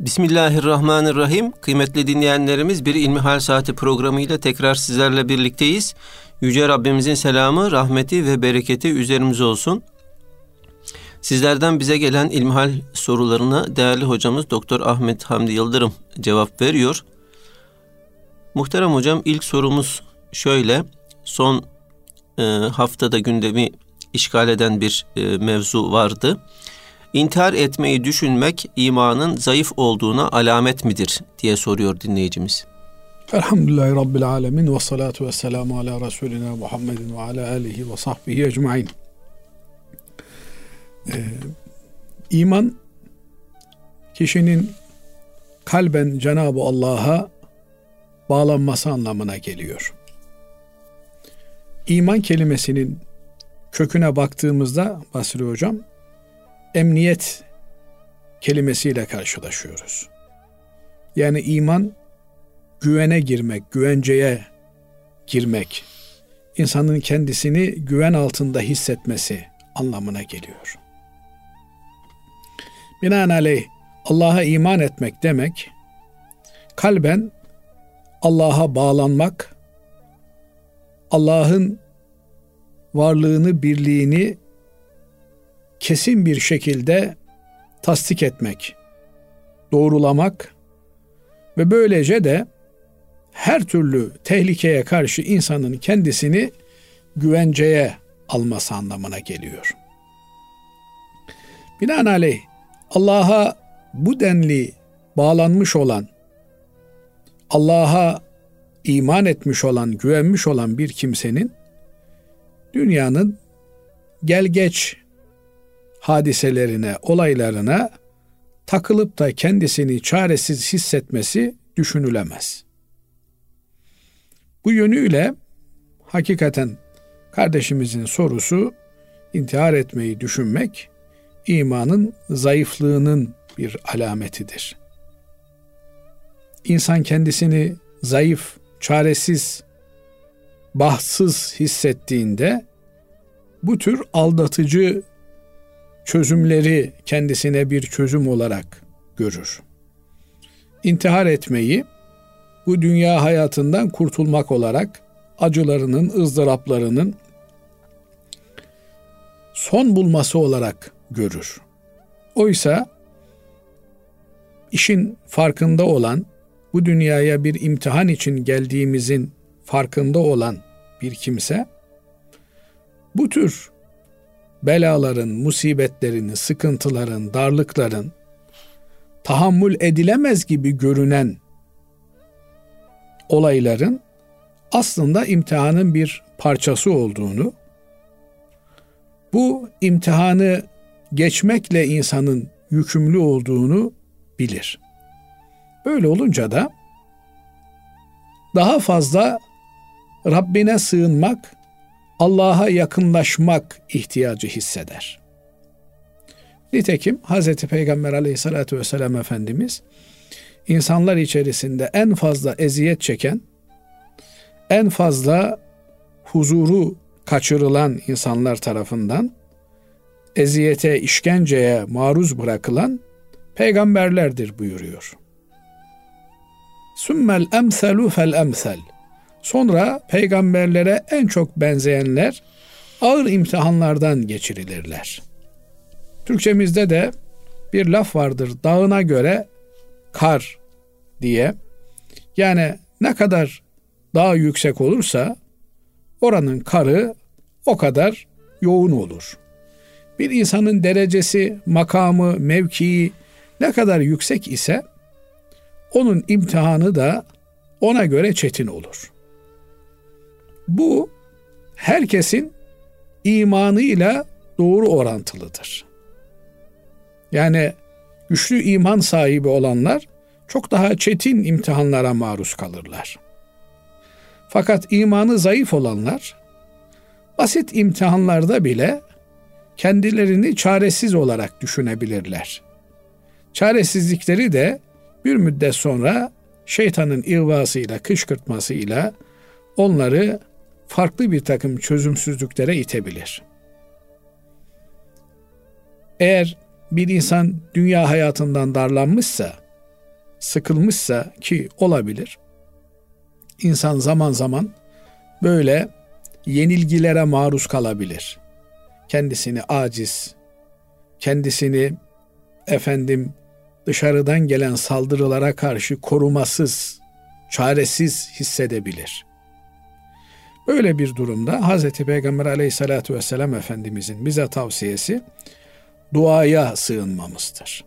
Bismillahirrahmanirrahim. Kıymetli dinleyenlerimiz bir İlmihal Saati programıyla tekrar sizlerle birlikteyiz. Yüce Rabbimizin selamı, rahmeti ve bereketi üzerimize olsun. Sizlerden bize gelen ilmihal sorularına değerli hocamız Doktor Ahmet Hamdi Yıldırım cevap veriyor. Muhterem hocam ilk sorumuz şöyle. Son e, haftada gündemi işgal eden bir e, mevzu vardı. İntihar etmeyi düşünmek imanın zayıf olduğuna alamet midir diye soruyor dinleyicimiz. Elhamdülillahi Rabbil Alemin ve salatu ve selamu ala Resulina Muhammedin ve ala alihi ve sahbihi ecmain. Ee, iman kişinin kalben Cenab-ı Allah'a bağlanması anlamına geliyor. İman kelimesinin köküne baktığımızda Basri Hocam emniyet kelimesiyle karşılaşıyoruz. Yani iman güvene girmek, güvenceye girmek, insanın kendisini güven altında hissetmesi anlamına geliyor. Binaenaleyh Allah'a iman etmek demek, kalben Allah'a bağlanmak, Allah'ın varlığını, birliğini kesin bir şekilde tasdik etmek, doğrulamak ve böylece de her türlü tehlikeye karşı insanın kendisini güvenceye alması anlamına geliyor. Binaenaleyh Allah'a bu denli bağlanmış olan, Allah'a iman etmiş olan, güvenmiş olan bir kimsenin dünyanın gel geç hadiselerine, olaylarına takılıp da kendisini çaresiz hissetmesi düşünülemez. Bu yönüyle hakikaten kardeşimizin sorusu intihar etmeyi düşünmek imanın zayıflığının bir alametidir. İnsan kendisini zayıf, çaresiz, bahtsız hissettiğinde bu tür aldatıcı çözümleri kendisine bir çözüm olarak görür. İntihar etmeyi bu dünya hayatından kurtulmak olarak acılarının, ızdıraplarının son bulması olarak görür. Oysa işin farkında olan, bu dünyaya bir imtihan için geldiğimizin farkında olan bir kimse bu tür belaların, musibetlerin, sıkıntıların, darlıkların tahammül edilemez gibi görünen olayların aslında imtihanın bir parçası olduğunu, bu imtihanı geçmekle insanın yükümlü olduğunu bilir. Böyle olunca da daha fazla Rabbine sığınmak, Allah'a yakınlaşmak ihtiyacı hisseder. Nitekim Hz. Peygamber aleyhissalatü vesselam Efendimiz insanlar içerisinde en fazla eziyet çeken, en fazla huzuru kaçırılan insanlar tarafından eziyete, işkenceye maruz bırakılan peygamberlerdir buyuruyor. Sümmel emselu fel emsel. Sonra peygamberlere en çok benzeyenler ağır imtihanlardan geçirilirler. Türkçemizde de bir laf vardır. Dağına göre kar diye. Yani ne kadar daha yüksek olursa oranın karı o kadar yoğun olur. Bir insanın derecesi, makamı, mevkii ne kadar yüksek ise onun imtihanı da ona göre çetin olur. Bu herkesin imanıyla doğru orantılıdır. Yani güçlü iman sahibi olanlar çok daha çetin imtihanlara maruz kalırlar. Fakat imanı zayıf olanlar basit imtihanlarda bile kendilerini çaresiz olarak düşünebilirler. Çaresizlikleri de bir müddet sonra şeytanın ihvasıyla, kışkırtmasıyla onları farklı bir takım çözümsüzlüklere itebilir. Eğer bir insan dünya hayatından darlanmışsa, sıkılmışsa ki olabilir. İnsan zaman zaman böyle yenilgilere maruz kalabilir. Kendisini aciz, kendisini efendim dışarıdan gelen saldırılara karşı korumasız, çaresiz hissedebilir. Böyle bir durumda Hz. Peygamber aleyhissalatü vesselam Efendimizin bize tavsiyesi duaya sığınmamızdır.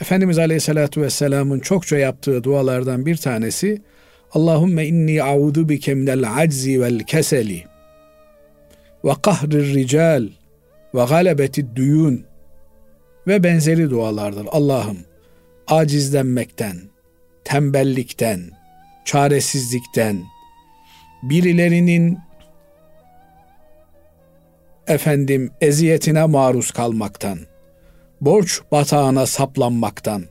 Efendimiz aleyhissalatü vesselamın çokça yaptığı dualardan bir tanesi Allahümme inni a'udu bike minel aczi vel keseli ve kahrir rical ve galebeti düyun ve benzeri dualardır. Allah'ım acizlenmekten, tembellikten, çaresizlikten, birilerinin efendim eziyetine maruz kalmaktan, borç batağına saplanmaktan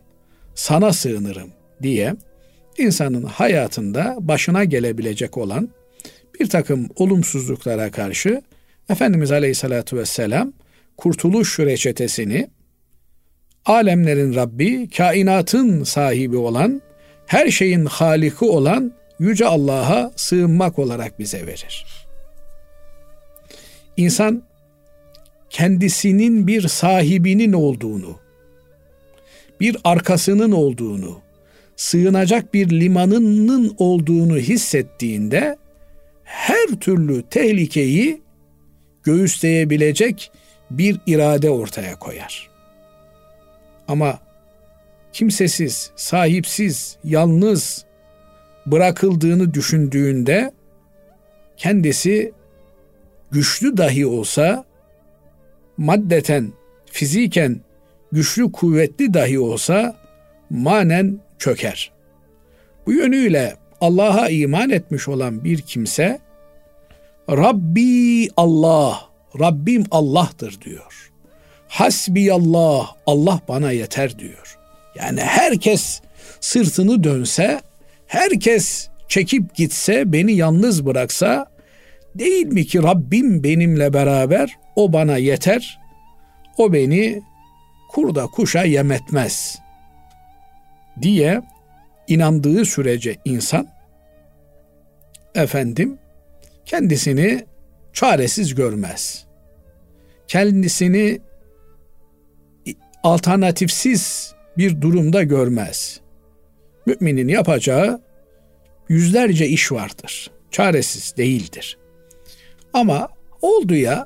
sana sığınırım diye insanın hayatında başına gelebilecek olan bir takım olumsuzluklara karşı Efendimiz Aleyhisselatü Vesselam kurtuluş reçetesini alemlerin Rabbi, kainatın sahibi olan, her şeyin haliki olan Yüce Allah'a sığınmak olarak bize verir. İnsan kendisinin bir sahibinin olduğunu, bir arkasının olduğunu, sığınacak bir limanının olduğunu hissettiğinde her türlü tehlikeyi göğüsleyebilecek bir irade ortaya koyar. Ama kimsesiz, sahipsiz, yalnız bırakıldığını düşündüğünde kendisi güçlü dahi olsa maddeten, fiziken güçlü kuvvetli dahi olsa manen çöker. Bu yönüyle Allah'a iman etmiş olan bir kimse Rabbi Allah, Rabbim Allah'tır diyor. Hasbi Allah, Allah bana yeter diyor. Yani herkes sırtını dönse, herkes çekip gitse, beni yalnız bıraksa, değil mi ki Rabbim benimle beraber, o bana yeter, o beni kurda kuşa yemetmez diye inandığı sürece insan efendim kendisini çaresiz görmez. Kendisini alternatifsiz bir durumda görmez. Müminin yapacağı yüzlerce iş vardır. Çaresiz değildir. Ama oldu ya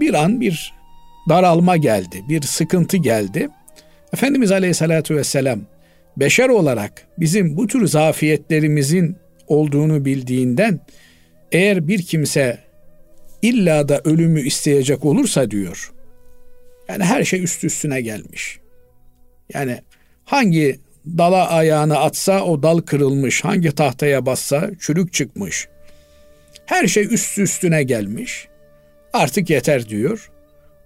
bir an bir daralma geldi, bir sıkıntı geldi. Efendimiz Aleyhisselatü Vesselam beşer olarak bizim bu tür zafiyetlerimizin olduğunu bildiğinden eğer bir kimse illa da ölümü isteyecek olursa diyor. Yani her şey üst üstüne gelmiş. Yani hangi dala ayağını atsa o dal kırılmış, hangi tahtaya bassa çürük çıkmış. Her şey üst üstüne gelmiş. Artık yeter diyor.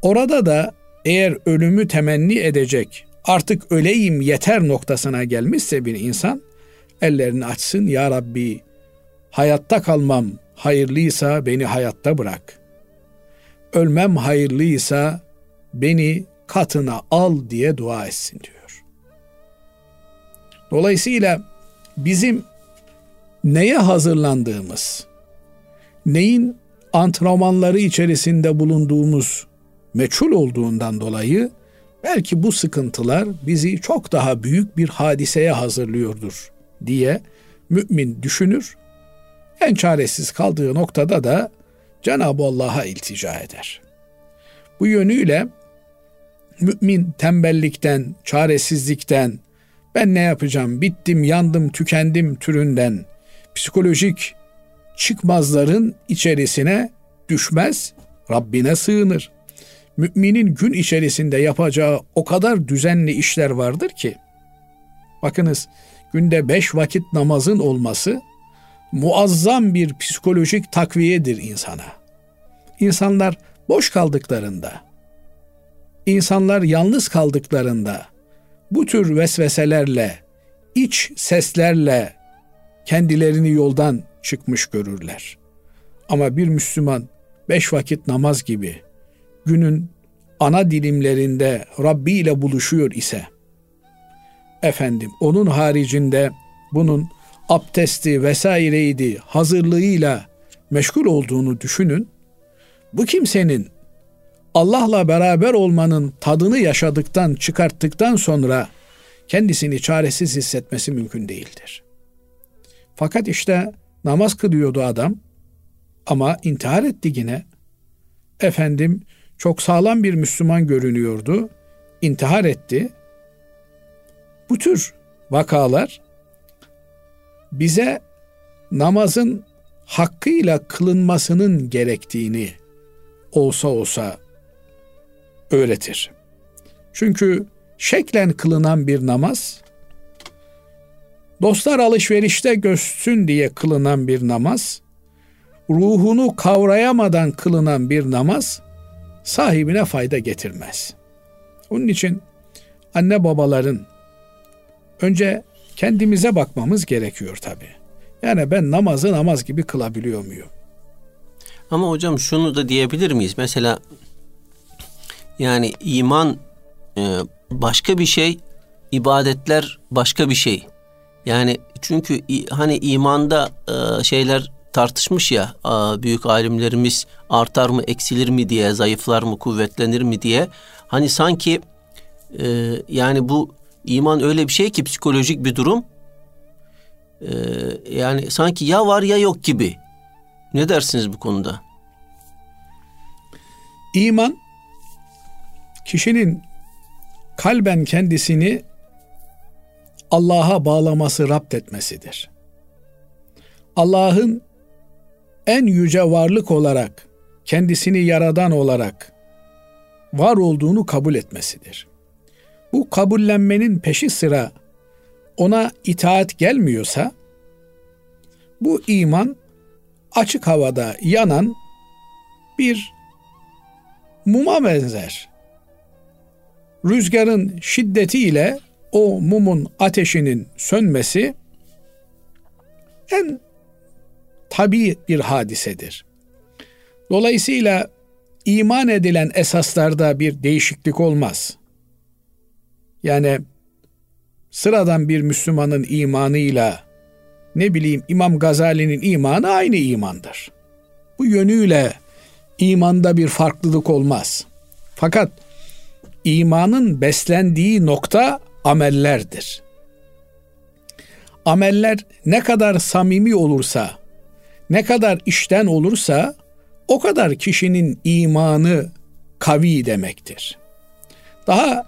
Orada da eğer ölümü temenni edecek, artık öleyim yeter noktasına gelmişse bir insan ellerini açsın ya Rabbi hayatta kalmam hayırlıysa beni hayatta bırak. Ölmem hayırlıysa beni katına al diye dua etsin diyor. Dolayısıyla bizim neye hazırlandığımız, neyin antrenmanları içerisinde bulunduğumuz meçhul olduğundan dolayı belki bu sıkıntılar bizi çok daha büyük bir hadiseye hazırlıyordur diye mümin düşünür. En çaresiz kaldığı noktada da Cenab-ı Allah'a iltica eder. Bu yönüyle mümin tembellikten, çaresizlikten, ben ne yapacağım, bittim, yandım, tükendim türünden psikolojik çıkmazların içerisine düşmez, Rabbine sığınır. Müminin gün içerisinde yapacağı o kadar düzenli işler vardır ki, bakınız günde beş vakit namazın olması muazzam bir psikolojik takviyedir insana. İnsanlar boş kaldıklarında, insanlar yalnız kaldıklarında bu tür vesveselerle, iç seslerle kendilerini yoldan çıkmış görürler. Ama bir Müslüman beş vakit namaz gibi günün ana dilimlerinde Rabbi ile buluşuyor ise efendim onun haricinde bunun abdesti vesaireydi hazırlığıyla meşgul olduğunu düşünün. Bu kimsenin Allah'la beraber olmanın tadını yaşadıktan, çıkarttıktan sonra kendisini çaresiz hissetmesi mümkün değildir. Fakat işte namaz kılıyordu adam ama intihar etti yine. Efendim çok sağlam bir Müslüman görünüyordu. intihar etti. Bu tür vakalar bize namazın hakkıyla kılınmasının gerektiğini olsa olsa öğretir. Çünkü şeklen kılınan bir namaz, dostlar alışverişte göçsün diye kılınan bir namaz, ruhunu kavrayamadan kılınan bir namaz sahibine fayda getirmez. Onun için anne babaların önce kendimize bakmamız gerekiyor tabi. Yani ben namazı namaz gibi kılabiliyor muyum? Ama hocam şunu da diyebilir miyiz? Mesela yani iman e, başka bir şey, ibadetler başka bir şey. Yani çünkü hani imanda e, şeyler tartışmış ya büyük alimlerimiz artar mı eksilir mi diye zayıflar mı kuvvetlenir mi diye hani sanki e, yani bu iman öyle bir şey ki psikolojik bir durum yani sanki ya var ya yok gibi ne dersiniz bu konuda? İman kişinin kalben kendisini Allah'a bağlaması, rapt etmesidir. Allah'ın en yüce varlık olarak, kendisini yaradan olarak var olduğunu kabul etmesidir. Bu kabullenmenin peşi sıra ona itaat gelmiyorsa bu iman açık havada yanan bir muma benzer. Rüzgarın şiddetiyle o mumun ateşinin sönmesi en tabi bir hadisedir. Dolayısıyla iman edilen esaslarda bir değişiklik olmaz. Yani sıradan bir Müslümanın imanıyla ne bileyim İmam Gazali'nin imanı aynı imandır. Bu yönüyle imanda bir farklılık olmaz. Fakat imanın beslendiği nokta amellerdir. Ameller ne kadar samimi olursa, ne kadar işten olursa o kadar kişinin imanı kavi demektir. Daha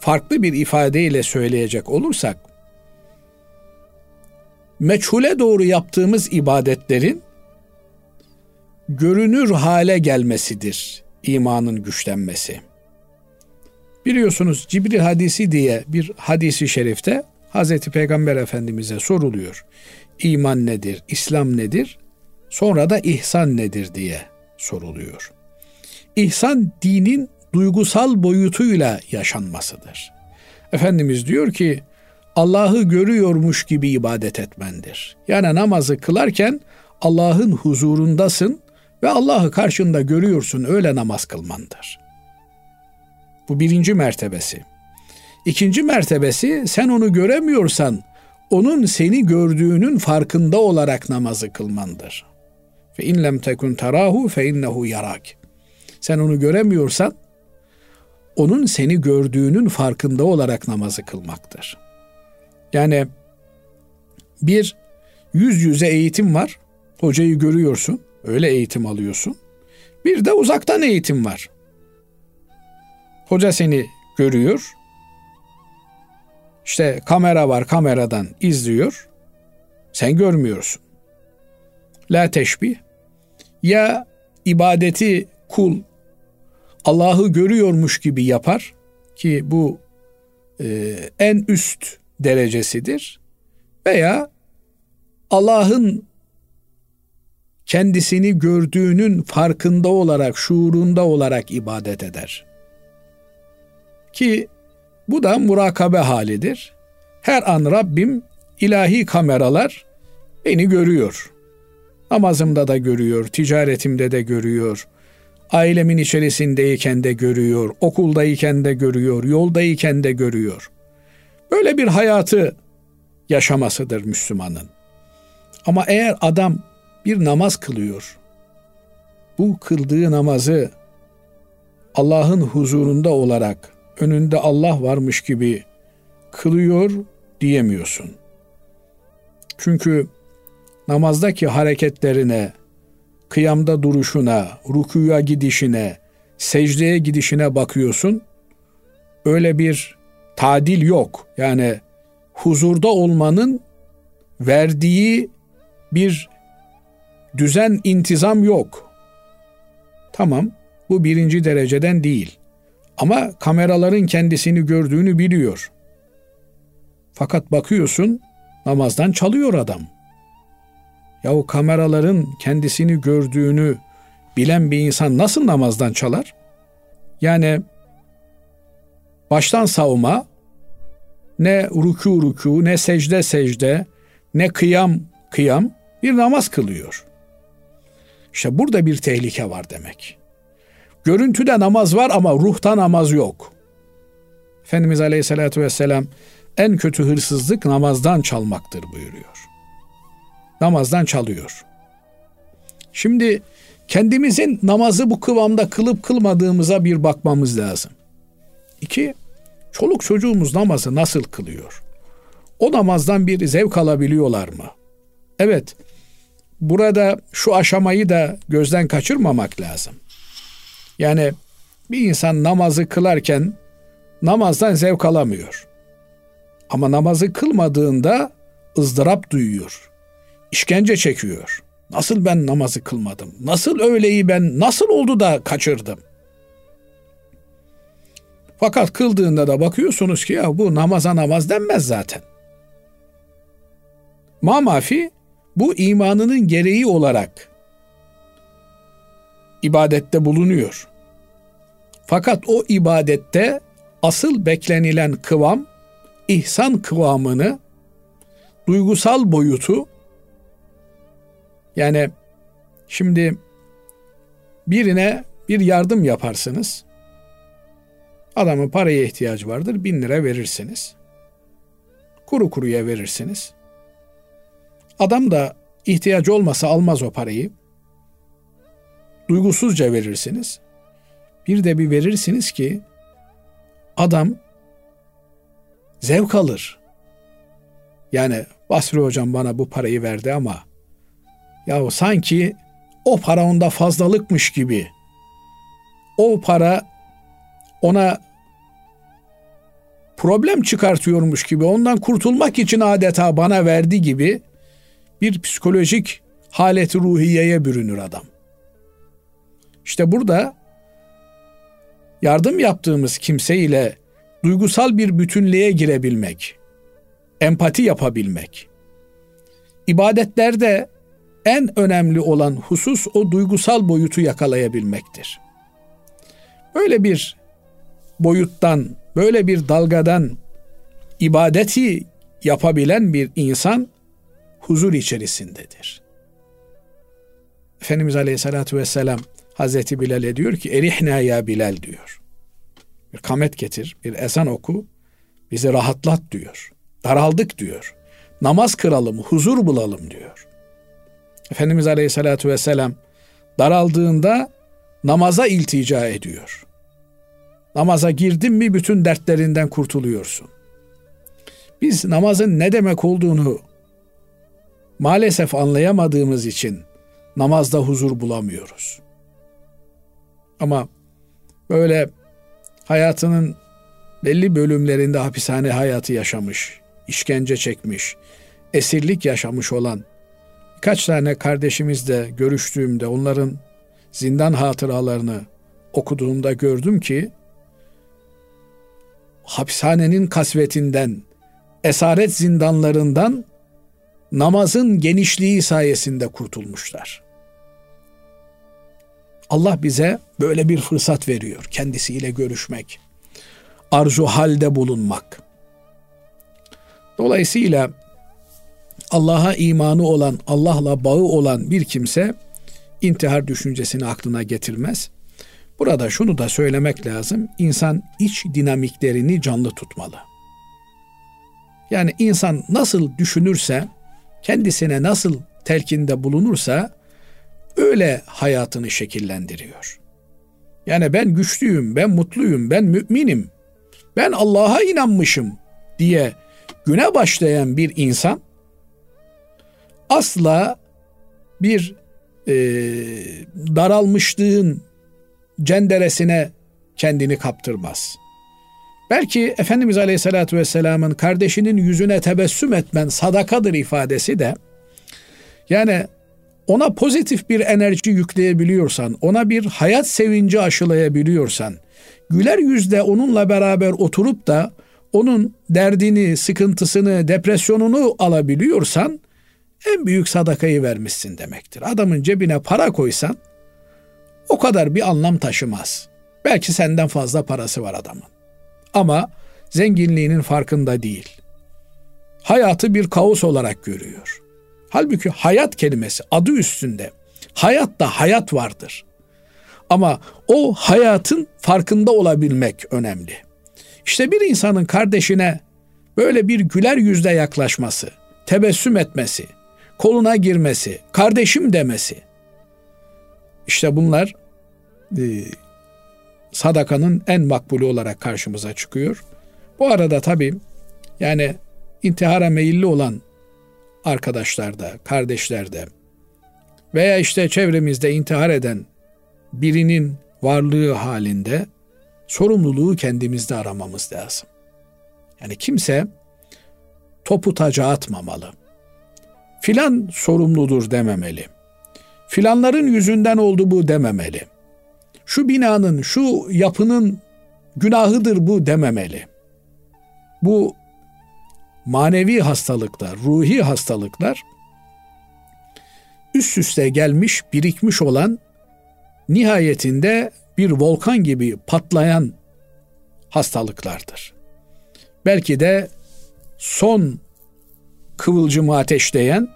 farklı bir ifadeyle söyleyecek olursak meçhule doğru yaptığımız ibadetlerin görünür hale gelmesidir imanın güçlenmesi. Biliyorsunuz Cibril hadisi diye bir hadisi şerifte Hazreti Peygamber Efendimiz'e soruluyor. İman nedir, İslam nedir? Sonra da ihsan nedir diye soruluyor. İhsan dinin duygusal boyutuyla yaşanmasıdır. Efendimiz diyor ki Allah'ı görüyormuş gibi ibadet etmendir. Yani namazı kılarken Allah'ın huzurundasın ve Allah'ı karşında görüyorsun öyle namaz kılmandır. Bu birinci mertebesi. İkinci mertebesi sen onu göremiyorsan onun seni gördüğünün farkında olarak namazı kılmandır. Fe in lem tekun tarahu fe innehu yarak. Sen onu göremiyorsan onun seni gördüğünün farkında olarak namazı kılmaktır. Yani bir yüz yüze eğitim var. Hocayı görüyorsun. Öyle eğitim alıyorsun. Bir de uzaktan eğitim var. Hoca seni görüyor. İşte kamera var kameradan izliyor. Sen görmüyorsun. La teşbih. Ya ibadeti kul Allah'ı görüyormuş gibi yapar ki bu e, en üst derecesidir. Veya Allah'ın kendisini gördüğünün farkında olarak, şuurunda olarak ibadet eder. Ki bu da murakabe halidir. Her an Rabbim ilahi kameralar beni görüyor. Namazımda da görüyor, ticaretimde de görüyor, ailemin içerisindeyken de görüyor, okuldayken de görüyor, yoldayken de görüyor. Böyle bir hayatı yaşamasıdır Müslümanın. Ama eğer adam bir namaz kılıyor, bu kıldığı namazı Allah'ın huzurunda olarak önünde Allah varmış gibi kılıyor diyemiyorsun. Çünkü namazdaki hareketlerine, kıyamda duruşuna, rukuya gidişine, secdeye gidişine bakıyorsun. Öyle bir tadil yok. Yani huzurda olmanın verdiği bir düzen, intizam yok. Tamam, bu birinci dereceden değil. Ama kameraların kendisini gördüğünü biliyor. Fakat bakıyorsun namazdan çalıyor adam. Yahu kameraların kendisini gördüğünü bilen bir insan nasıl namazdan çalar? Yani baştan savma ne ruku ruku ne secde secde ne kıyam kıyam bir namaz kılıyor. İşte burada bir tehlike var demek. Görüntüde namaz var ama ruhta namaz yok. Efendimiz Aleyhisselatü Vesselam en kötü hırsızlık namazdan çalmaktır buyuruyor. Namazdan çalıyor. Şimdi kendimizin namazı bu kıvamda kılıp kılmadığımıza bir bakmamız lazım. İki, çoluk çocuğumuz namazı nasıl kılıyor? O namazdan bir zevk alabiliyorlar mı? Evet, burada şu aşamayı da gözden kaçırmamak lazım. Yani bir insan namazı kılarken namazdan zevk alamıyor. Ama namazı kılmadığında ızdırap duyuyor. İşkence çekiyor. Nasıl ben namazı kılmadım? Nasıl öğleyi ben nasıl oldu da kaçırdım? Fakat kıldığında da bakıyorsunuz ki ya bu namaza namaz denmez zaten. Mamafi bu imanının gereği olarak ibadette bulunuyor. Fakat o ibadette asıl beklenilen kıvam ihsan kıvamını duygusal boyutu yani şimdi birine bir yardım yaparsınız. Adamın paraya ihtiyacı vardır. Bin lira verirsiniz. Kuru kuruya verirsiniz. Adam da ihtiyacı olmasa almaz o parayı. Duygusuzca verirsiniz. Bir de bir verirsiniz ki adam zevk alır. Yani Basri hocam bana bu parayı verdi ama ya sanki o para onda fazlalıkmış gibi. O para ona problem çıkartıyormuş gibi, ondan kurtulmak için adeta bana verdi gibi bir psikolojik haleti ruhiyeye bürünür adam. İşte burada yardım yaptığımız kimse ile duygusal bir bütünlüğe girebilmek, empati yapabilmek. İbadetlerde en önemli olan husus o duygusal boyutu yakalayabilmektir. Böyle bir boyuttan, böyle bir dalgadan ibadeti yapabilen bir insan huzur içerisindedir. Efendimiz Aleyhisselatü Vesselam Hazreti Bilal'e diyor ki erihna ya Bilal diyor. Bir kamet getir, bir ezan oku, bizi rahatlat diyor. Daraldık diyor. Namaz kıralım, huzur bulalım diyor. Efendimiz Aleyhisselatü Vesselam daraldığında namaza iltica ediyor. Namaza girdin mi bütün dertlerinden kurtuluyorsun. Biz namazın ne demek olduğunu maalesef anlayamadığımız için namazda huzur bulamıyoruz. Ama böyle hayatının belli bölümlerinde hapishane hayatı yaşamış, işkence çekmiş, esirlik yaşamış olan birkaç tane kardeşimizle görüştüğümde onların zindan hatıralarını okuduğumda gördüm ki hapishanenin kasvetinden, esaret zindanlarından namazın genişliği sayesinde kurtulmuşlar. Allah bize böyle bir fırsat veriyor. Kendisiyle görüşmek, arzu halde bulunmak. Dolayısıyla Allah'a imanı olan, Allah'la bağı olan bir kimse intihar düşüncesini aklına getirmez. Burada şunu da söylemek lazım. İnsan iç dinamiklerini canlı tutmalı. Yani insan nasıl düşünürse, kendisine nasıl telkinde bulunursa öyle hayatını şekillendiriyor. Yani ben güçlüyüm, ben mutluyum, ben müminim, ben Allah'a inanmışım diye güne başlayan bir insan asla bir e, daralmışlığın cenderesine kendini kaptırmaz. Belki Efendimiz Aleyhisselatü Vesselam'ın kardeşinin yüzüne tebessüm etmen sadakadır ifadesi de yani ona pozitif bir enerji yükleyebiliyorsan, ona bir hayat sevinci aşılayabiliyorsan, güler yüzde onunla beraber oturup da onun derdini, sıkıntısını, depresyonunu alabiliyorsan en büyük sadakayı vermişsin demektir. Adamın cebine para koysan o kadar bir anlam taşımaz. Belki senden fazla parası var adamın. Ama zenginliğinin farkında değil. Hayatı bir kaos olarak görüyor. Halbuki hayat kelimesi adı üstünde. Hayatta hayat vardır. Ama o hayatın farkında olabilmek önemli. İşte bir insanın kardeşine böyle bir güler yüzle yaklaşması, tebessüm etmesi, koluna girmesi, kardeşim demesi. İşte bunlar e, sadakanın en makbulü olarak karşımıza çıkıyor. Bu arada tabii yani intihara meyilli olan arkadaşlarda, kardeşlerde veya işte çevremizde intihar eden birinin varlığı halinde sorumluluğu kendimizde aramamız lazım. Yani kimse topu taca atmamalı. Filan sorumludur dememeli. Filanların yüzünden oldu bu dememeli. Şu binanın, şu yapının günahıdır bu dememeli. Bu manevi hastalıklar, ruhi hastalıklar üst üste gelmiş, birikmiş olan nihayetinde bir volkan gibi patlayan hastalıklardır. Belki de son kıvılcımı ateşleyen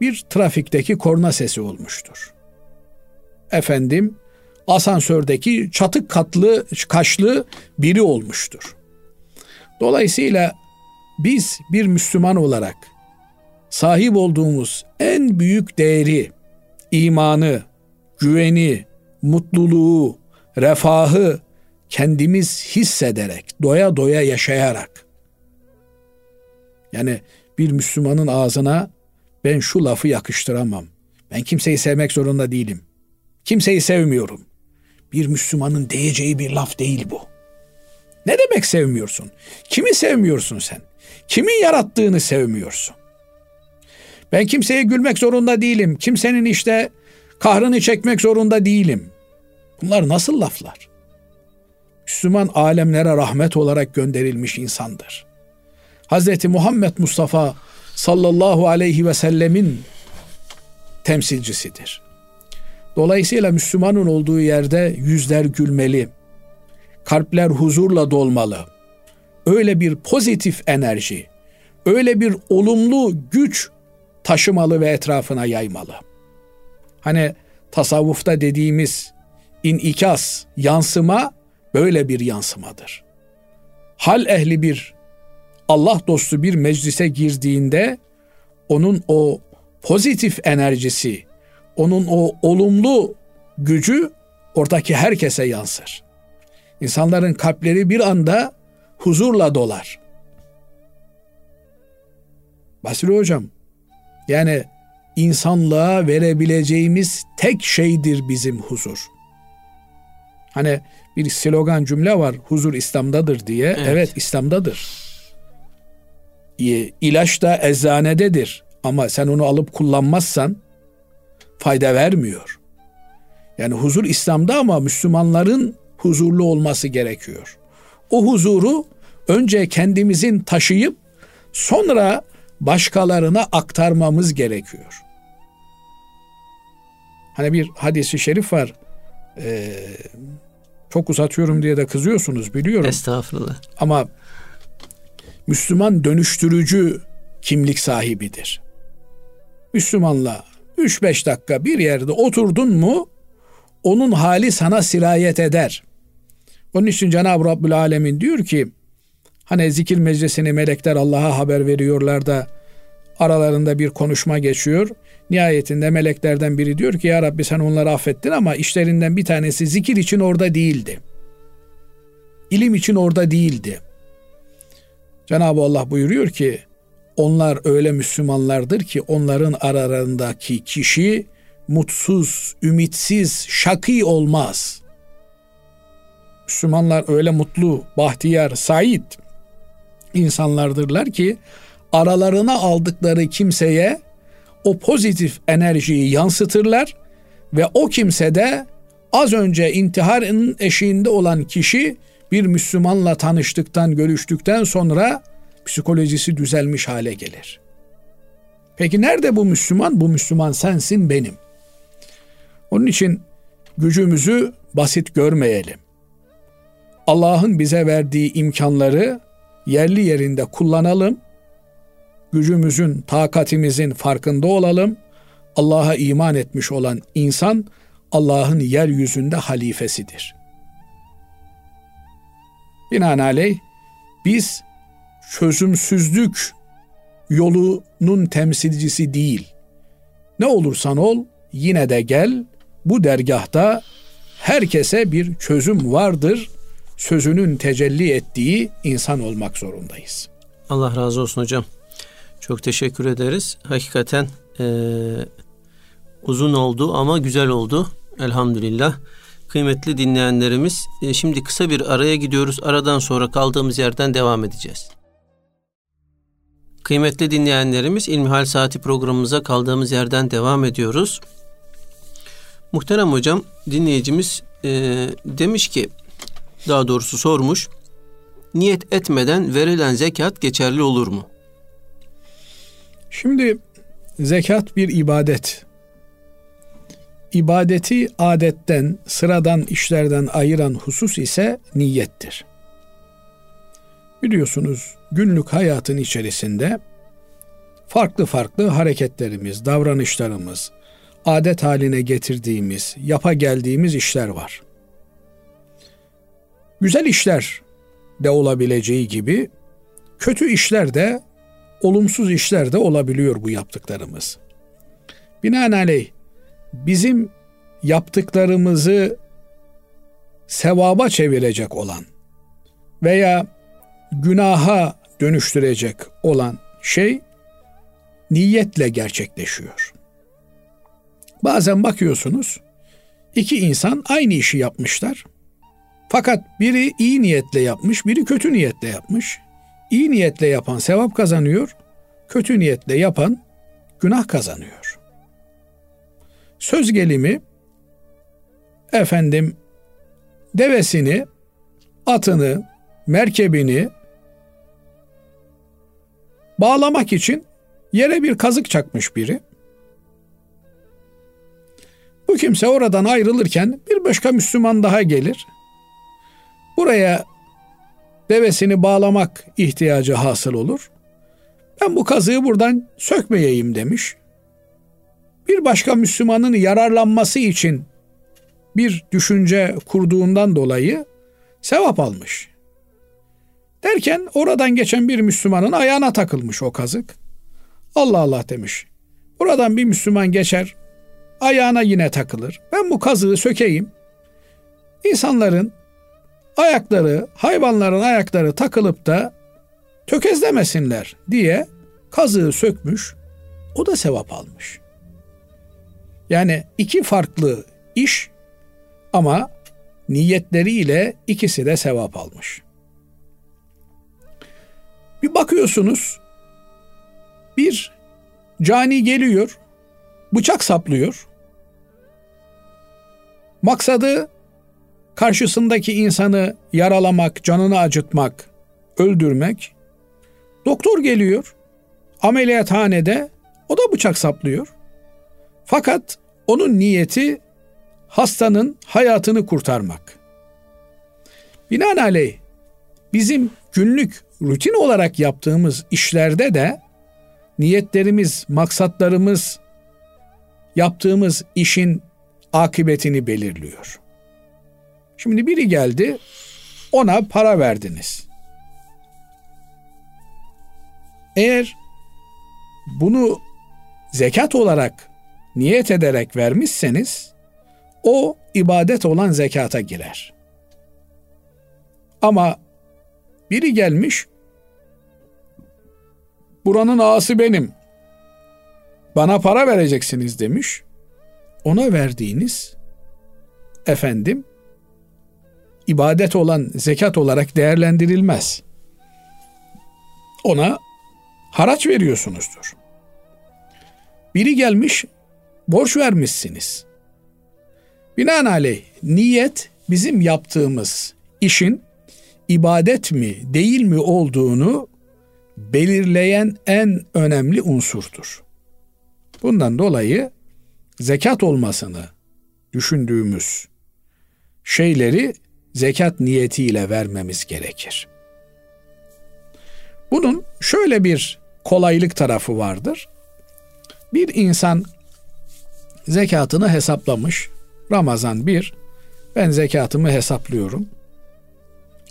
bir trafikteki korna sesi olmuştur. Efendim asansördeki çatık katlı kaşlı biri olmuştur. Dolayısıyla biz bir Müslüman olarak sahip olduğumuz en büyük değeri, imanı, güveni, mutluluğu, refahı kendimiz hissederek, doya doya yaşayarak yani bir Müslümanın ağzına ben şu lafı yakıştıramam. Ben kimseyi sevmek zorunda değilim. Kimseyi sevmiyorum. Bir Müslümanın diyeceği bir laf değil bu. Ne demek sevmiyorsun? Kimi sevmiyorsun sen? Kimin yarattığını sevmiyorsun? Ben kimseye gülmek zorunda değilim. Kimsenin işte kahrını çekmek zorunda değilim. Bunlar nasıl laflar? Müslüman alemlere rahmet olarak gönderilmiş insandır. Hazreti Muhammed Mustafa sallallahu aleyhi ve sellemin temsilcisidir. Dolayısıyla Müslümanın olduğu yerde yüzler gülmeli, kalpler huzurla dolmalı. Öyle bir pozitif enerji, öyle bir olumlu güç taşımalı ve etrafına yaymalı. Hani tasavvufta dediğimiz inikas, yansıma böyle bir yansımadır. Hal ehli bir Allah dostu bir meclise girdiğinde onun o pozitif enerjisi, onun o olumlu gücü oradaki herkese yansır. İnsanların kalpleri bir anda huzurla dolar. Basri hocam, yani insanlığa verebileceğimiz tek şeydir bizim huzur. Hani bir slogan cümle var, huzur İslam'dadır diye. Evet, evet İslam'dadır ilaç da eczanededir. Ama sen onu alıp kullanmazsan fayda vermiyor. Yani huzur İslam'da ama Müslümanların huzurlu olması gerekiyor. O huzuru önce kendimizin taşıyıp sonra başkalarına aktarmamız gerekiyor. Hani bir hadisi şerif var. Ee, çok uzatıyorum diye de kızıyorsunuz biliyorum. Estağfurullah. Ama Müslüman dönüştürücü kimlik sahibidir. Müslümanla 3-5 dakika bir yerde oturdun mu onun hali sana sirayet eder. Onun için Cenab-ı Rabbül Alemin diyor ki Hani zikir meclisini melekler Allah'a haber veriyorlar da aralarında bir konuşma geçiyor. Nihayetinde meleklerden biri diyor ki ya Rabbi sen onları affettin ama işlerinden bir tanesi zikir için orada değildi. İlim için orada değildi. Cenab-ı Allah buyuruyor ki onlar öyle Müslümanlardır ki onların aralarındaki kişi mutsuz, ümitsiz, şakî olmaz. Müslümanlar öyle mutlu, bahtiyar, sait insanlardırlar ki aralarına aldıkları kimseye o pozitif enerjiyi yansıtırlar ve o kimse de az önce intiharın eşiğinde olan kişi bir Müslümanla tanıştıktan, görüştükten sonra psikolojisi düzelmiş hale gelir. Peki nerede bu Müslüman? Bu Müslüman sensin benim. Onun için gücümüzü basit görmeyelim. Allah'ın bize verdiği imkanları yerli yerinde kullanalım. Gücümüzün, takatimizin farkında olalım. Allah'a iman etmiş olan insan Allah'ın yeryüzünde halifesidir. Binaenaleyh biz çözümsüzlük yolunun temsilcisi değil. Ne olursan ol yine de gel bu dergahta herkese bir çözüm vardır sözünün tecelli ettiği insan olmak zorundayız. Allah razı olsun hocam. Çok teşekkür ederiz. Hakikaten e, uzun oldu ama güzel oldu. Elhamdülillah. Kıymetli dinleyenlerimiz e, şimdi kısa bir araya gidiyoruz. Aradan sonra kaldığımız yerden devam edeceğiz. Kıymetli dinleyenlerimiz İlmihal Saati programımıza kaldığımız yerden devam ediyoruz. Muhterem hocam dinleyicimiz e, demiş ki daha doğrusu sormuş. Niyet etmeden verilen zekat geçerli olur mu? Şimdi zekat bir ibadet. İbadeti adetten, sıradan işlerden ayıran husus ise niyettir. Biliyorsunuz günlük hayatın içerisinde farklı farklı hareketlerimiz, davranışlarımız, adet haline getirdiğimiz, yapa geldiğimiz işler var. Güzel işler de olabileceği gibi kötü işler de olumsuz işler de olabiliyor bu yaptıklarımız. Binaenaleyh bizim yaptıklarımızı sevaba çevirecek olan veya günaha dönüştürecek olan şey niyetle gerçekleşiyor. Bazen bakıyorsunuz iki insan aynı işi yapmışlar. Fakat biri iyi niyetle yapmış, biri kötü niyetle yapmış. İyi niyetle yapan sevap kazanıyor, kötü niyetle yapan günah kazanıyor. Söz gelimi efendim devesini, atını, merkebini bağlamak için yere bir kazık çakmış biri. Bu kimse oradan ayrılırken bir başka Müslüman daha gelir. Buraya devesini bağlamak ihtiyacı hasıl olur. Ben bu kazığı buradan sökmeyeyim demiş. Bir başka Müslümanın yararlanması için bir düşünce kurduğundan dolayı sevap almış. Derken oradan geçen bir Müslümanın ayağına takılmış o kazık. Allah Allah demiş. Buradan bir Müslüman geçer, ayağına yine takılır. Ben bu kazığı sökeyim. İnsanların ayakları, hayvanların ayakları takılıp da tökezlemesinler diye kazığı sökmüş. O da sevap almış. Yani iki farklı iş ama niyetleriyle ikisi de sevap almış. Bir bakıyorsunuz bir cani geliyor, bıçak saplıyor. Maksadı karşısındaki insanı yaralamak, canını acıtmak, öldürmek. Doktor geliyor. Ameliyathanede o da bıçak saplıyor. Fakat onun niyeti hastanın hayatını kurtarmak. Binaenaleyh bizim günlük rutin olarak yaptığımız işlerde de niyetlerimiz, maksatlarımız, yaptığımız işin akıbetini belirliyor. Şimdi biri geldi ona para verdiniz. Eğer bunu zekat olarak niyet ederek vermişseniz o ibadet olan zekata girer. Ama biri gelmiş buranın ağası benim. Bana para vereceksiniz demiş. Ona verdiğiniz efendim ibadet olan zekat olarak değerlendirilmez. Ona haraç veriyorsunuzdur. Biri gelmiş borç vermişsiniz. Binaenaleyh niyet bizim yaptığımız işin ibadet mi değil mi olduğunu belirleyen en önemli unsurdur. Bundan dolayı zekat olmasını düşündüğümüz şeyleri zekat niyetiyle vermemiz gerekir. Bunun şöyle bir kolaylık tarafı vardır. Bir insan zekatını hesaplamış. Ramazan 1 ben zekatımı hesaplıyorum.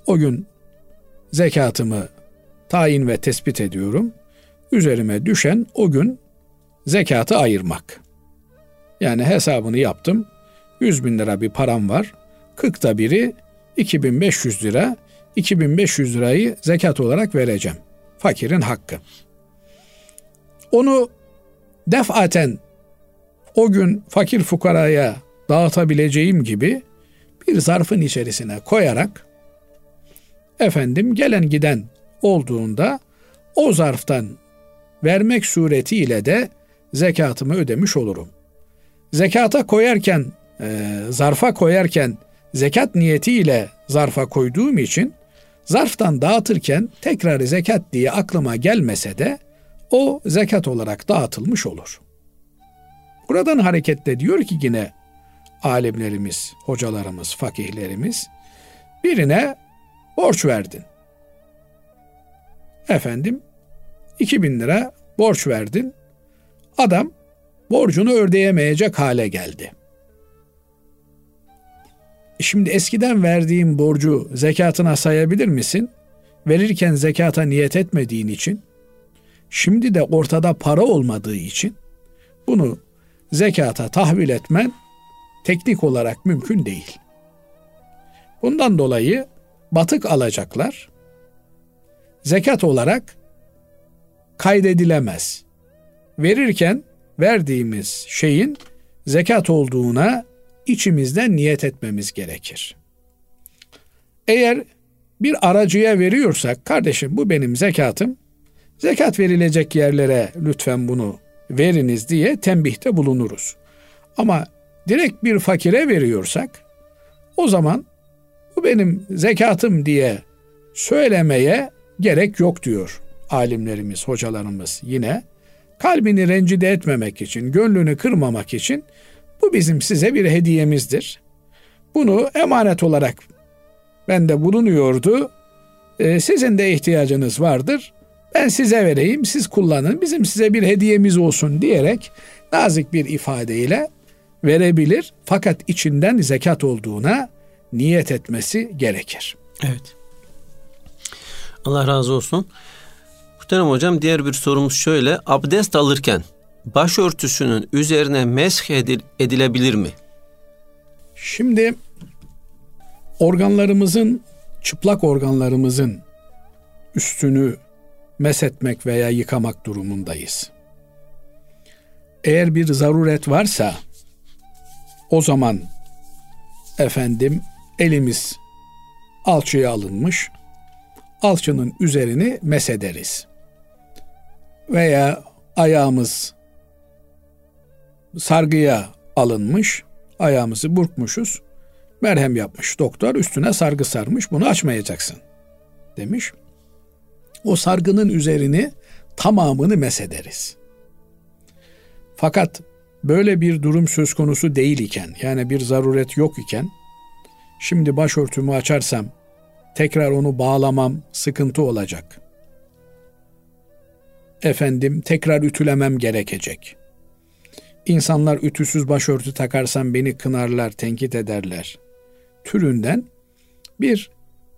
O gün zekatımı tayin ve tespit ediyorum. Üzerime düşen o gün zekatı ayırmak. Yani hesabını yaptım. 100 bin lira bir param var. 40'ta biri 2500 lira. 2500 lirayı zekat olarak vereceğim. Fakirin hakkı. Onu defaten o gün fakir fukaraya dağıtabileceğim gibi bir zarfın içerisine koyarak efendim gelen giden olduğunda o zarftan vermek suretiyle de zekatımı ödemiş olurum. Zekata koyarken, e, zarfa koyarken zekat niyetiyle zarfa koyduğum için zarftan dağıtırken tekrar zekat diye aklıma gelmese de o zekat olarak dağıtılmış olur. Buradan hareketle diyor ki yine alimlerimiz, hocalarımız, fakihlerimiz birine borç verdin. Efendim 2000 lira borç verdin. Adam borcunu ödeyemeyecek hale geldi. Şimdi eskiden verdiğin borcu zekatına sayabilir misin? Verirken zekata niyet etmediğin için, şimdi de ortada para olmadığı için bunu zekata tahvil etmen teknik olarak mümkün değil. Bundan dolayı batık alacaklar zekat olarak kaydedilemez. Verirken verdiğimiz şeyin zekat olduğuna içimizden niyet etmemiz gerekir. Eğer bir aracıya veriyorsak kardeşim bu benim zekatım. Zekat verilecek yerlere lütfen bunu veriniz diye tembihte bulunuruz. Ama direkt bir fakire veriyorsak o zaman bu benim zekatım diye söylemeye gerek yok diyor alimlerimiz, hocalarımız yine. Kalbini rencide etmemek için, gönlünü kırmamak için bu bizim size bir hediyemizdir. Bunu emanet olarak bende bulunuyordu. Ee, sizin de ihtiyacınız vardır. Ben size vereyim, siz kullanın. Bizim size bir hediyemiz olsun diyerek nazik bir ifadeyle verebilir. Fakat içinden zekat olduğuna niyet etmesi gerekir. Evet. Allah razı olsun. Muhterem hocam diğer bir sorumuz şöyle. Abdest alırken başörtüsünün üzerine mesh edil, edilebilir mi? Şimdi organlarımızın, çıplak organlarımızın üstünü mesetmek veya yıkamak durumundayız. Eğer bir zaruret varsa o zaman efendim elimiz alçıya alınmış, alçının üzerini mesederiz. Veya ayağımız sargıya alınmış, ayağımızı burkmuşuz, merhem yapmış doktor, üstüne sargı sarmış, bunu açmayacaksın demiş. O sargının üzerini tamamını mesederiz. Fakat böyle bir durum söz konusu değil iken, yani bir zaruret yok iken, şimdi başörtümü açarsam tekrar onu bağlamam sıkıntı olacak. Efendim tekrar ütülemem gerekecek. İnsanlar ütüsüz başörtü takarsam beni kınarlar, tenkit ederler. Türünden bir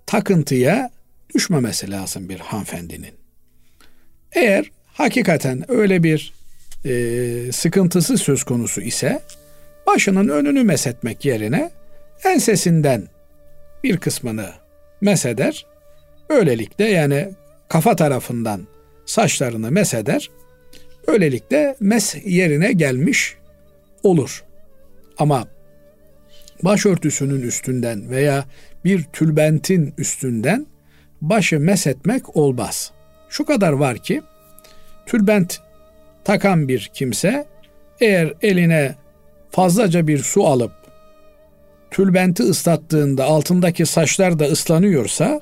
takıntıya düşmemesi lazım bir hanımefendinin. Eğer hakikaten öyle bir e, sıkıntısı söz konusu ise başının önünü mesetmek yerine ensesinden bir kısmını meseder. Böylelikle yani kafa tarafından saçlarını meseder. Böylelikle mes yerine gelmiş olur. Ama başörtüsünün üstünden veya bir tülbentin üstünden başı mesetmek olmaz. Şu kadar var ki tülbent takan bir kimse eğer eline fazlaca bir su alıp tülbenti ıslattığında altındaki saçlar da ıslanıyorsa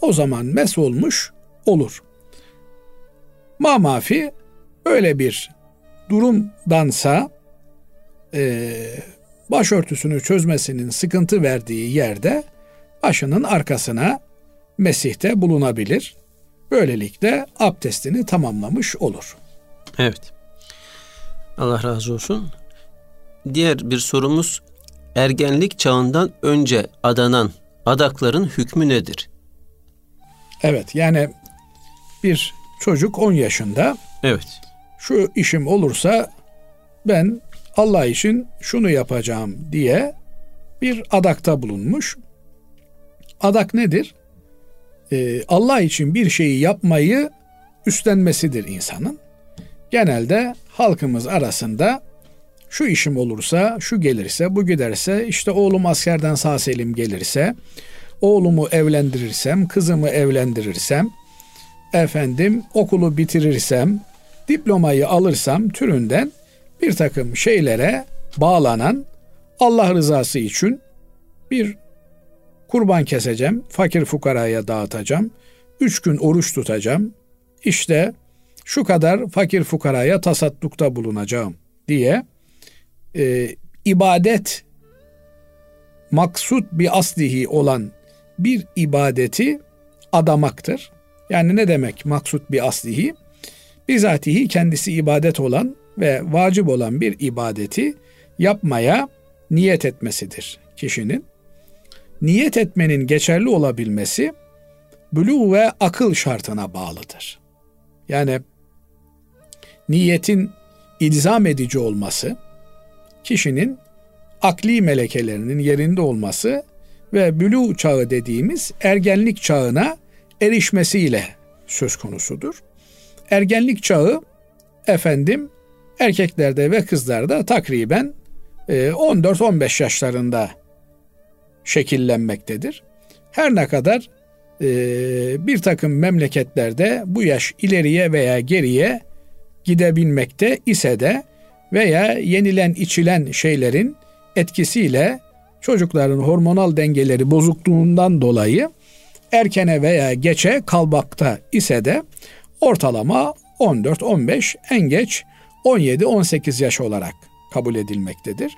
o zaman mes olmuş olur. Mamafi öyle bir durumdansa e, başörtüsünü çözmesinin sıkıntı verdiği yerde başının arkasına mesihte bulunabilir. Böylelikle abdestini tamamlamış olur. Evet. Allah razı olsun. Diğer bir sorumuz ergenlik çağından önce adanan adakların hükmü nedir? Evet yani bir çocuk 10 yaşında Evet. Şu işim olursa ben Allah için şunu yapacağım diye bir adakta bulunmuş. Adak nedir? Ee, Allah için bir şeyi yapmayı üstlenmesidir insanın. Genelde halkımız arasında şu işim olursa, şu gelirse, bu giderse, işte oğlum askerden sağ selim gelirse, oğlumu evlendirirsem, kızımı evlendirirsem, efendim okulu bitirirsem, diplomayı alırsam türünden bir takım şeylere bağlanan Allah rızası için bir kurban keseceğim, fakir fukaraya dağıtacağım, üç gün oruç tutacağım, işte şu kadar fakir fukaraya tasaddukta bulunacağım diye e, ibadet maksut bir aslihi olan bir ibadeti adamaktır. Yani ne demek maksut bir aslihi? Bizatihi kendisi ibadet olan ve vacip olan bir ibadeti yapmaya niyet etmesidir kişinin. Niyet etmenin geçerli olabilmesi bülü ve akıl şartına bağlıdır. Yani niyetin ilzam edici olması, kişinin akli melekelerinin yerinde olması ve bülü çağı dediğimiz ergenlik çağına erişmesiyle söz konusudur. Ergenlik çağı efendim erkeklerde ve kızlarda takriben 14-15 e, yaşlarında şekillenmektedir. Her ne kadar e, bir takım memleketlerde bu yaş ileriye veya geriye gidebilmekte ise de veya yenilen içilen şeylerin etkisiyle çocukların hormonal dengeleri bozukluğundan dolayı erkene veya geçe kalmakta ise de ortalama 14-15 en geç 17-18 yaş olarak kabul edilmektedir.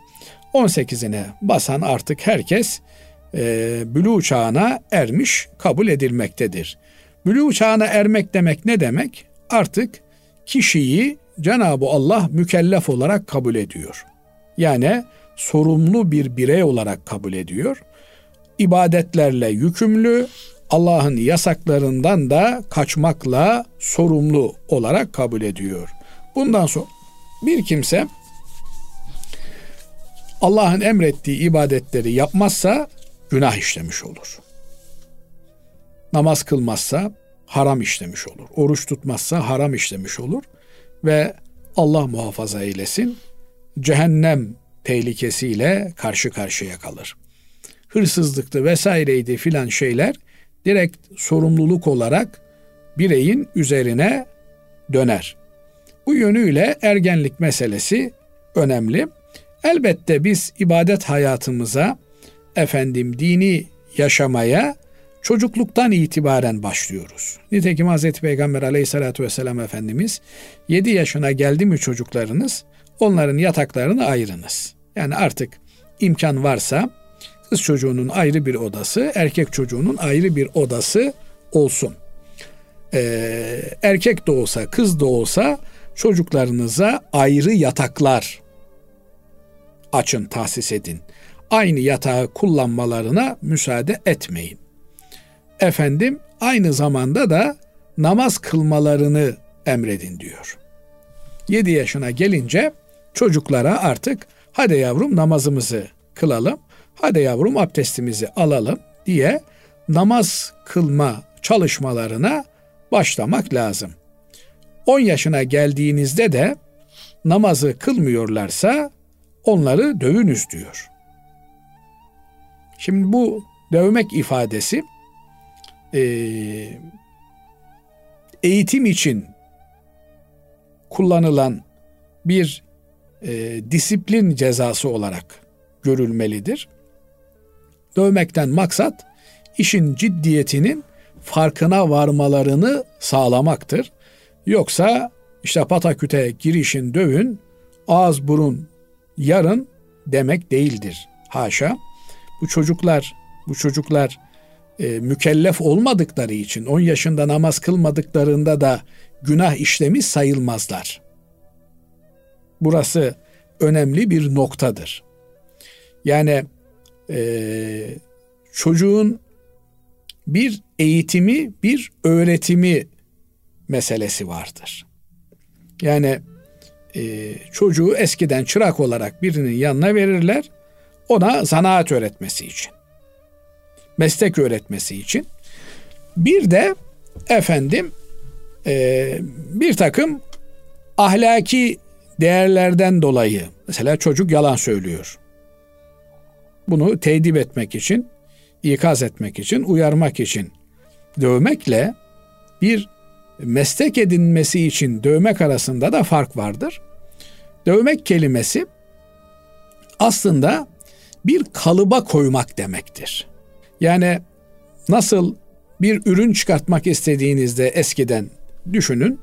18'ine basan artık herkes e, bülü çağına ermiş kabul edilmektedir. Bülü çağına ermek demek ne demek? Artık kişiyi Cenab-ı Allah mükellef olarak kabul ediyor. Yani sorumlu bir birey olarak kabul ediyor. İbadetlerle yükümlü, Allah'ın yasaklarından da kaçmakla sorumlu olarak kabul ediyor. Bundan sonra bir kimse Allah'ın emrettiği ibadetleri yapmazsa günah işlemiş olur. Namaz kılmazsa haram işlemiş olur. Oruç tutmazsa haram işlemiş olur ve Allah muhafaza eylesin cehennem tehlikesiyle karşı karşıya kalır. Hırsızlıktı vesaireydi filan şeyler direkt sorumluluk olarak bireyin üzerine döner. Bu yönüyle ergenlik meselesi önemli. Elbette biz ibadet hayatımıza efendim dini yaşamaya çocukluktan itibaren başlıyoruz. Nitekim Hazreti Peygamber aleyhissalatü vesselam Efendimiz 7 yaşına geldi mi çocuklarınız onların yataklarını ayırınız. Yani artık imkan varsa kız çocuğunun ayrı bir odası, erkek çocuğunun ayrı bir odası olsun. Ee, erkek de olsa, kız da olsa çocuklarınıza ayrı yataklar açın, tahsis edin. Aynı yatağı kullanmalarına müsaade etmeyin. Efendim aynı zamanda da namaz kılmalarını emredin diyor. 7 yaşına gelince çocuklara artık hadi yavrum namazımızı kılalım, hadi yavrum abdestimizi alalım diye namaz kılma çalışmalarına başlamak lazım. 10 yaşına geldiğinizde de namazı kılmıyorlarsa onları dövünüz diyor. Şimdi bu dövmek ifadesi eğitim için kullanılan bir e, disiplin cezası olarak görülmelidir. Dövmekten maksat işin ciddiyetinin farkına varmalarını sağlamaktır. Yoksa işte pataküte girişin dövün, ağız burun yarın demek değildir. Haşa. Bu çocuklar, bu çocuklar e, mükellef olmadıkları için 10 yaşında namaz kılmadıklarında da günah işlemiş sayılmazlar. Burası önemli bir noktadır. Yani e, çocuğun bir eğitimi, bir öğretimi meselesi vardır. Yani e, çocuğu eskiden çırak olarak birinin yanına verirler, ona zanaat öğretmesi için, meslek öğretmesi için. Bir de efendim e, bir takım ahlaki değerlerden dolayı mesela çocuk yalan söylüyor. Bunu tedip etmek için, ikaz etmek için, uyarmak için dövmekle bir meslek edinmesi için dövmek arasında da fark vardır. Dövmek kelimesi aslında bir kalıba koymak demektir. Yani nasıl bir ürün çıkartmak istediğinizde eskiden düşünün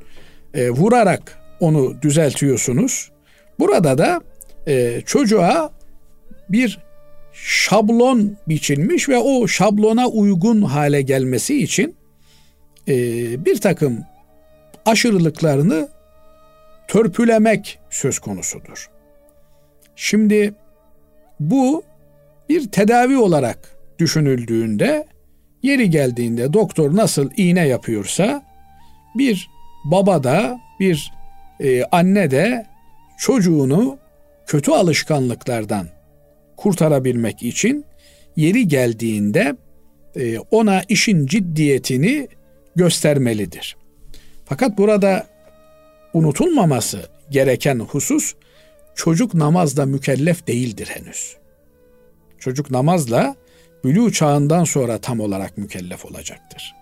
e, vurarak onu düzeltiyorsunuz. Burada da e, çocuğa bir şablon biçilmiş ve o şablona uygun hale gelmesi için e, bir takım aşırılıklarını törpülemek söz konusudur. Şimdi bu bir tedavi olarak düşünüldüğünde yeri geldiğinde doktor nasıl iğne yapıyorsa bir baba da bir e, anne de çocuğunu kötü alışkanlıklardan kurtarabilmek için yeri geldiğinde e, ona işin ciddiyetini göstermelidir. Fakat burada unutulmaması gereken husus çocuk namazla mükellef değildir henüz. Çocuk namazla bülü çağından sonra tam olarak mükellef olacaktır.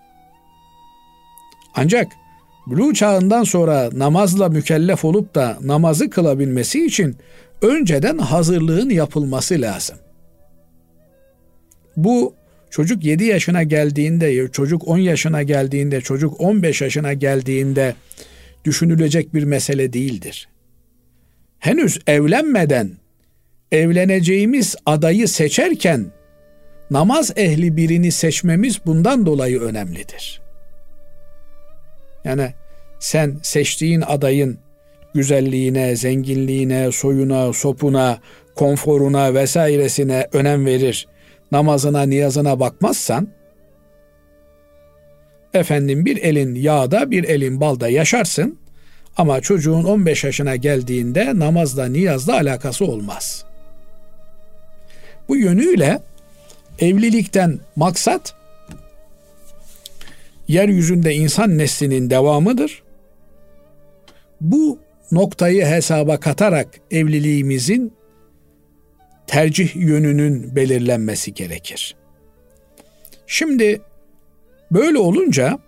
Ancak bülü çağından sonra namazla mükellef olup da namazı kılabilmesi için önceden hazırlığın yapılması lazım. Bu çocuk 7 yaşına geldiğinde, çocuk 10 yaşına geldiğinde, çocuk 15 yaşına geldiğinde düşünülecek bir mesele değildir. Henüz evlenmeden evleneceğimiz adayı seçerken namaz ehli birini seçmemiz bundan dolayı önemlidir. Yani sen seçtiğin adayın güzelliğine, zenginliğine, soyuna, sopuna, konforuna vesairesine önem verir, namazına, niyazına bakmazsan, efendim bir elin yağda, bir elin balda yaşarsın ama çocuğun 15 yaşına geldiğinde namazla, niyazla alakası olmaz. Bu yönüyle evlilikten maksat yeryüzünde insan neslinin devamıdır. Bu noktayı hesaba katarak evliliğimizin tercih yönünün belirlenmesi gerekir. Şimdi böyle olunca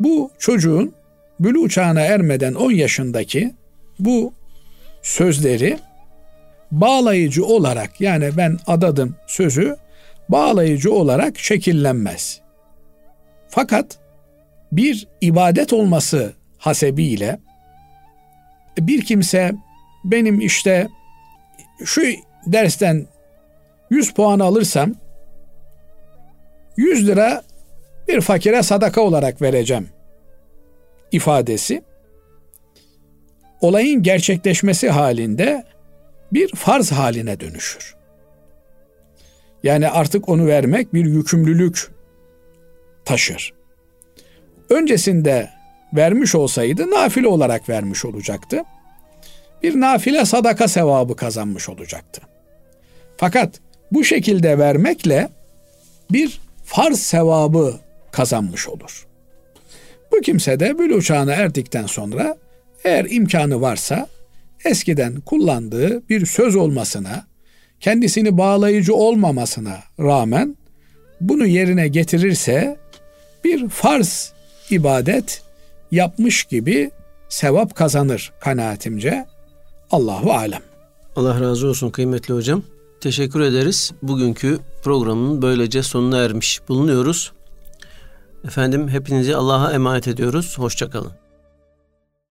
bu çocuğun bülü uçağına ermeden 10 yaşındaki bu sözleri bağlayıcı olarak yani ben adadım sözü bağlayıcı olarak şekillenmez. Fakat bir ibadet olması hasebiyle bir kimse benim işte şu dersten 100 puan alırsam 100 lira bir fakire sadaka olarak vereceğim ifadesi olayın gerçekleşmesi halinde bir farz haline dönüşür. Yani artık onu vermek bir yükümlülük taşır. Öncesinde vermiş olsaydı nafile olarak vermiş olacaktı. Bir nafile sadaka sevabı kazanmış olacaktı. Fakat bu şekilde vermekle bir farz sevabı kazanmış olur. Bu kimse de bülü çağına erdikten sonra eğer imkanı varsa eskiden kullandığı bir söz olmasına, kendisini bağlayıcı olmamasına rağmen bunu yerine getirirse bir farz ibadet yapmış gibi sevap kazanır kanaatimce. Allahu alem. Allah razı olsun kıymetli hocam. Teşekkür ederiz. Bugünkü programın böylece sonuna ermiş bulunuyoruz. Efendim hepinizi Allah'a emanet ediyoruz. Hoşçakalın.